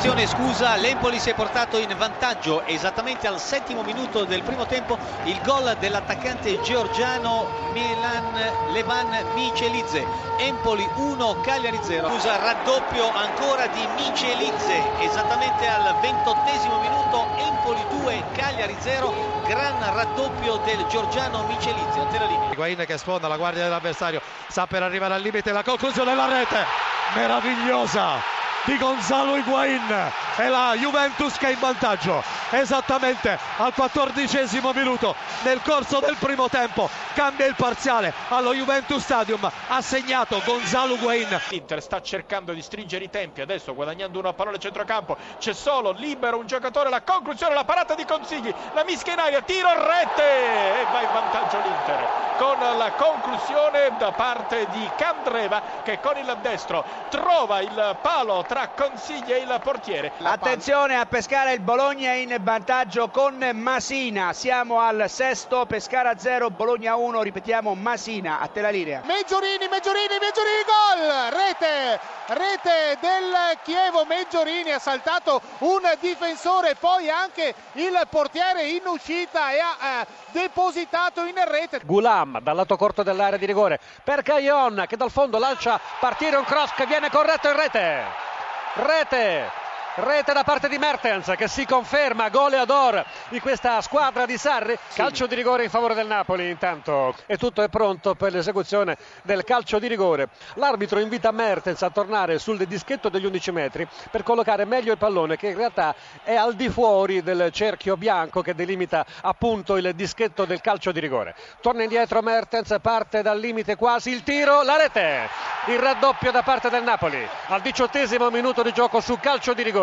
Attenzione, scusa, l'Empoli si è portato in vantaggio esattamente al settimo minuto del primo tempo il gol dell'attaccante georgiano Milan Levan Michelidze. Empoli 1, Cagliari 0. Scusa, raddoppio ancora di Michelidze esattamente al ventottesimo minuto. Empoli 2, Cagliari 0. Gran raddoppio del georgiano Michelidze. Te la linea. Higuain che sfonda la guardia dell'avversario, sta per arrivare al limite la conclusione della rete meravigliosa di Gonzalo Higuain è la Juventus che è in vantaggio. Esattamente al quattordicesimo minuto nel corso del primo tempo cambia il parziale allo Juventus Stadium. Ha segnato Gonzalo Higuain L'Inter sta cercando di stringere i tempi adesso guadagnando una palla al centrocampo. C'è solo libero un giocatore la conclusione la parata di Consigli la mischia in aria tiro rete! E va in vantaggio l'Inter con la conclusione da parte di Candreva che con il destro trova il palo tra Consigli e il portiere. Attenzione a Pescara, il Bologna in vantaggio con Masina. Siamo al sesto, Pescara 0, Bologna 1, ripetiamo Masina, a te la linea. Meggiorini, Meggiorini, Meggiorini, gol! Rete, rete del Chievo, Meggiorini ha saltato un difensore, poi anche il portiere in uscita e ha eh, depositato in rete. Gulam dal lato corto dell'area di rigore per Caillon che dal fondo lancia partire un cross che viene corretto in rete rete Rete da parte di Mertens che si conferma goleador di questa squadra di Sarri. Calcio di rigore in favore del Napoli intanto e tutto è pronto per l'esecuzione del calcio di rigore. L'arbitro invita Mertens a tornare sul dischetto degli 11 metri per collocare meglio il pallone che in realtà è al di fuori del cerchio bianco che delimita appunto il dischetto del calcio di rigore. Torna indietro Mertens, parte dal limite quasi il tiro, la rete, il raddoppio da parte del Napoli al diciottesimo minuto di gioco su calcio di rigore.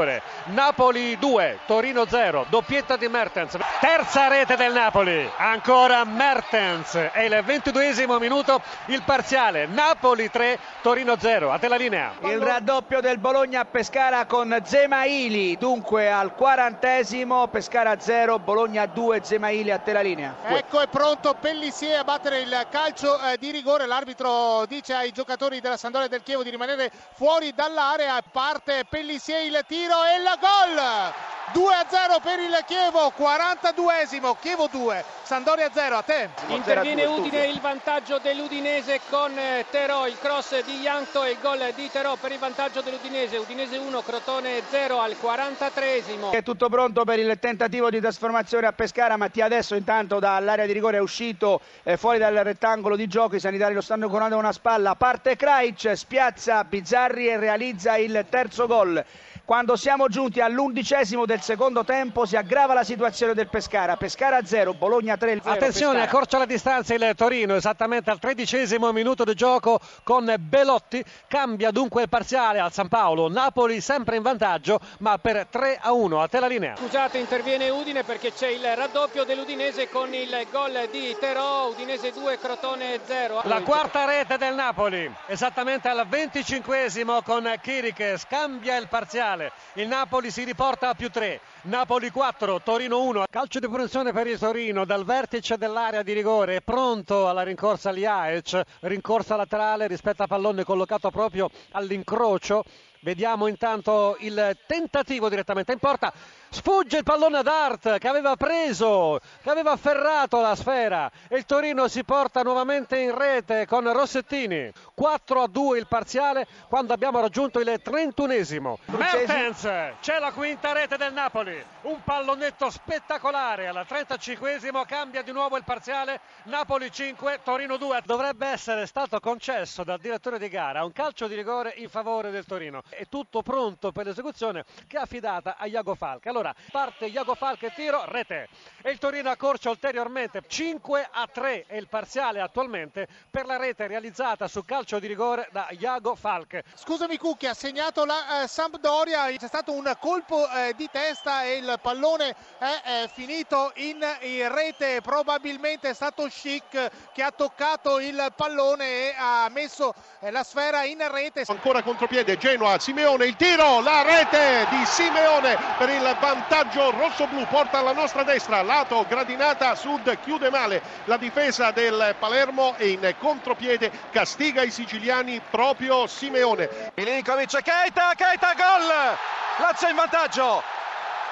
Napoli 2, Torino 0, doppietta di Mertens. Terza rete del Napoli, ancora Mertens. È il ventiduesimo minuto il parziale. Napoli 3, Torino 0. A te la linea. Il raddoppio del Bologna a Pescara con Zemaili, dunque al quarantesimo, Pescara 0, Bologna 2, Zemaili a te la linea. Ecco è pronto Pellissier a battere il calcio eh, di rigore, l'arbitro dice ai giocatori della Sandoria del Chievo di rimanere fuori dall'area, parte Pellissier il tiro e il gol! 2 a 0 per il Chievo, 42esimo, Chievo 2, Sandoria 0, a te. Interviene Udine, il vantaggio dell'Udinese con Terò, il cross di Ianto e il gol di Terò per il vantaggio dell'Udinese, Udinese 1, Crotone 0 al 43esimo. È tutto pronto per il tentativo di trasformazione a Pescara, Mattia adesso intanto dall'area di rigore è uscito eh, fuori dal rettangolo di gioco, i sanitari lo stanno curando una spalla, parte Kraic, spiazza Bizzarri e realizza il terzo gol. Quando siamo giunti all'undicesimo del secondo tempo si aggrava la situazione del Pescara. Pescara 0, Bologna 3. 0, Attenzione, Pescara. accorcia la distanza il Torino esattamente al tredicesimo minuto di gioco con Belotti. Cambia dunque il parziale al San Paolo. Napoli sempre in vantaggio ma per 3 a 1. A te la linea. Scusate, interviene Udine perché c'è il raddoppio dell'Udinese con il gol di Terò, Udinese 2, Crotone 0. La quarta rete del Napoli, esattamente al venticinquesimo con Chiriches, cambia il parziale. Il Napoli si riporta a più 3. Napoli 4, Torino 1. Calcio di punizione per il Torino dal vertice dell'area di rigore, pronto alla rincorsa Liaec, rincorsa laterale rispetto a pallone collocato proprio all'incrocio. Vediamo intanto il tentativo direttamente in porta. Sfugge il pallone ad Art che aveva preso, che aveva afferrato la sfera e il Torino si porta nuovamente in rete con Rossettini. 4 a 2 il parziale quando abbiamo raggiunto il 31esimo. Mertens, c'è la quinta rete del Napoli. Un pallonetto spettacolare al 35esimo, cambia di nuovo il parziale. Napoli 5, Torino 2. Dovrebbe essere stato concesso dal direttore di gara un calcio di rigore in favore del Torino. È tutto pronto per l'esecuzione che è affidata a Iago Falca. Allora parte Iago Falca e tiro, rete. E il Torino accorcia ulteriormente 5 a 3 è il parziale attualmente per la rete realizzata su calcio di rigore da Iago Falche. Scusami Cucchi, ha segnato la eh, Sampdoria, c'è stato un colpo eh, di testa e il pallone è eh, finito in, in rete, probabilmente è stato Schick che ha toccato il pallone e ha messo eh, la sfera in rete. Ancora contropiede Genoa, Simeone, il tiro, la rete di Simeone per il vantaggio rosso-blu, porta alla nostra destra, lato gradinata sud, chiude male la difesa del Palermo e in contropiede castiga i siciliani proprio Simeone. Milinkovic, Keita, Keita, gol! Lazio in vantaggio.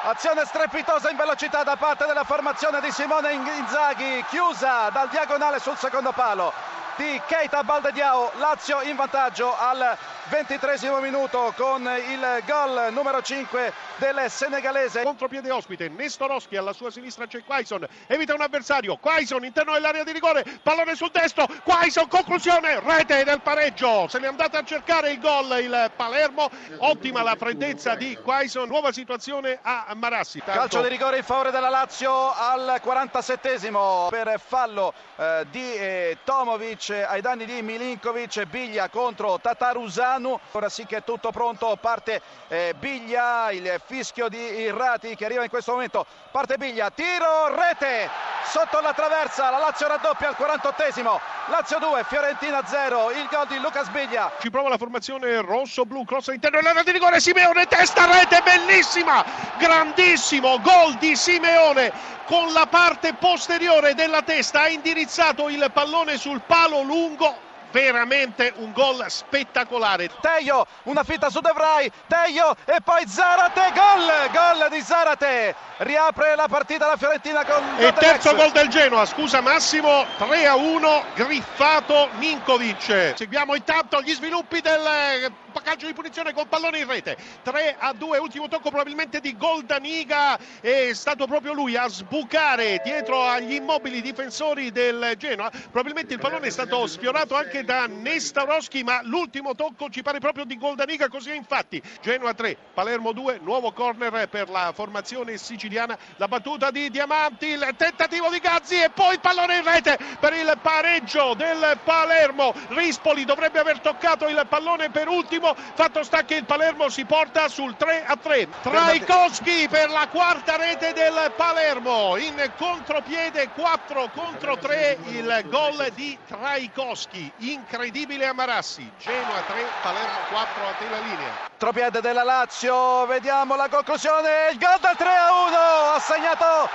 Azione strepitosa in velocità da parte della formazione di Simone Inzaghi, chiusa dal diagonale sul secondo palo di Keita Baldediao, Lazio in vantaggio al ventitresimo minuto con il gol numero 5 del senegalese. Contropiede ospite, Nestorowski alla sua sinistra c'è Quaison, evita un avversario, Quaison interno dell'area di rigore, pallone sul destro, Quaison conclusione, rete del pareggio, se n'è andata a cercare il gol il Palermo, ottima la freddezza di Quaison, nuova situazione a Marassi. Tanto... Calcio di rigore in favore della Lazio al 47esimo per fallo eh, di eh, Tomovic ai danni di Milinkovic, Biglia contro Tatarusanu, ora sì che è tutto pronto, parte eh, Biglia, il fischio di Irrati che arriva in questo momento, parte Biglia, tiro, rete, sotto la traversa, la Lazio raddoppia al 48esimo, Lazio 2, Fiorentina 0, il gol di Lucas Biglia. Ci prova la formazione rosso-blu, cross all'interno dell'area di rigore, Simeone, testa, rete, bellissima, grandissimo, gol di Simeone con la parte posteriore della testa ha indirizzato il pallone sul palo lungo veramente un gol spettacolare. Teio, una fitta su De Vrij, Teio e poi Zarate, gol, gol di Zarate. Riapre la partita la Fiorentina con E terzo gol del Genoa, scusa Massimo, 3 a 1, griffato Ninkovic. Seguiamo intanto gli sviluppi del calcio di punizione col pallone in rete 3 a 2 ultimo tocco probabilmente di Goldaniga è stato proprio lui a sbucare dietro agli immobili difensori del Genoa probabilmente il pallone è stato sfiorato anche da Nestarowski ma l'ultimo tocco ci pare proprio di Goldaniga così è infatti. Genoa 3 Palermo 2 nuovo corner per la formazione siciliana. La battuta di Diamanti il tentativo di Gazzi e poi il pallone in rete per il pareggio del Palermo. Rispoli dovrebbe aver toccato il pallone per ultimo. Fatto sta che il Palermo si porta sul 3 a 3 Traikowski per la quarta rete del Palermo. In contropiede 4 contro 3 il gol di Traikowski incredibile a Marassi Genoa 3 Palermo 4 a te la linea. Contropiede della Lazio vediamo la conclusione il gol del 3 a 1 ha segnato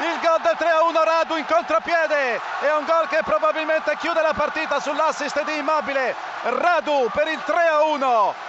il gol del 3-1 Radu in contropiede è un gol che probabilmente chiude la partita sull'assist di Immobile Radu per il 3-1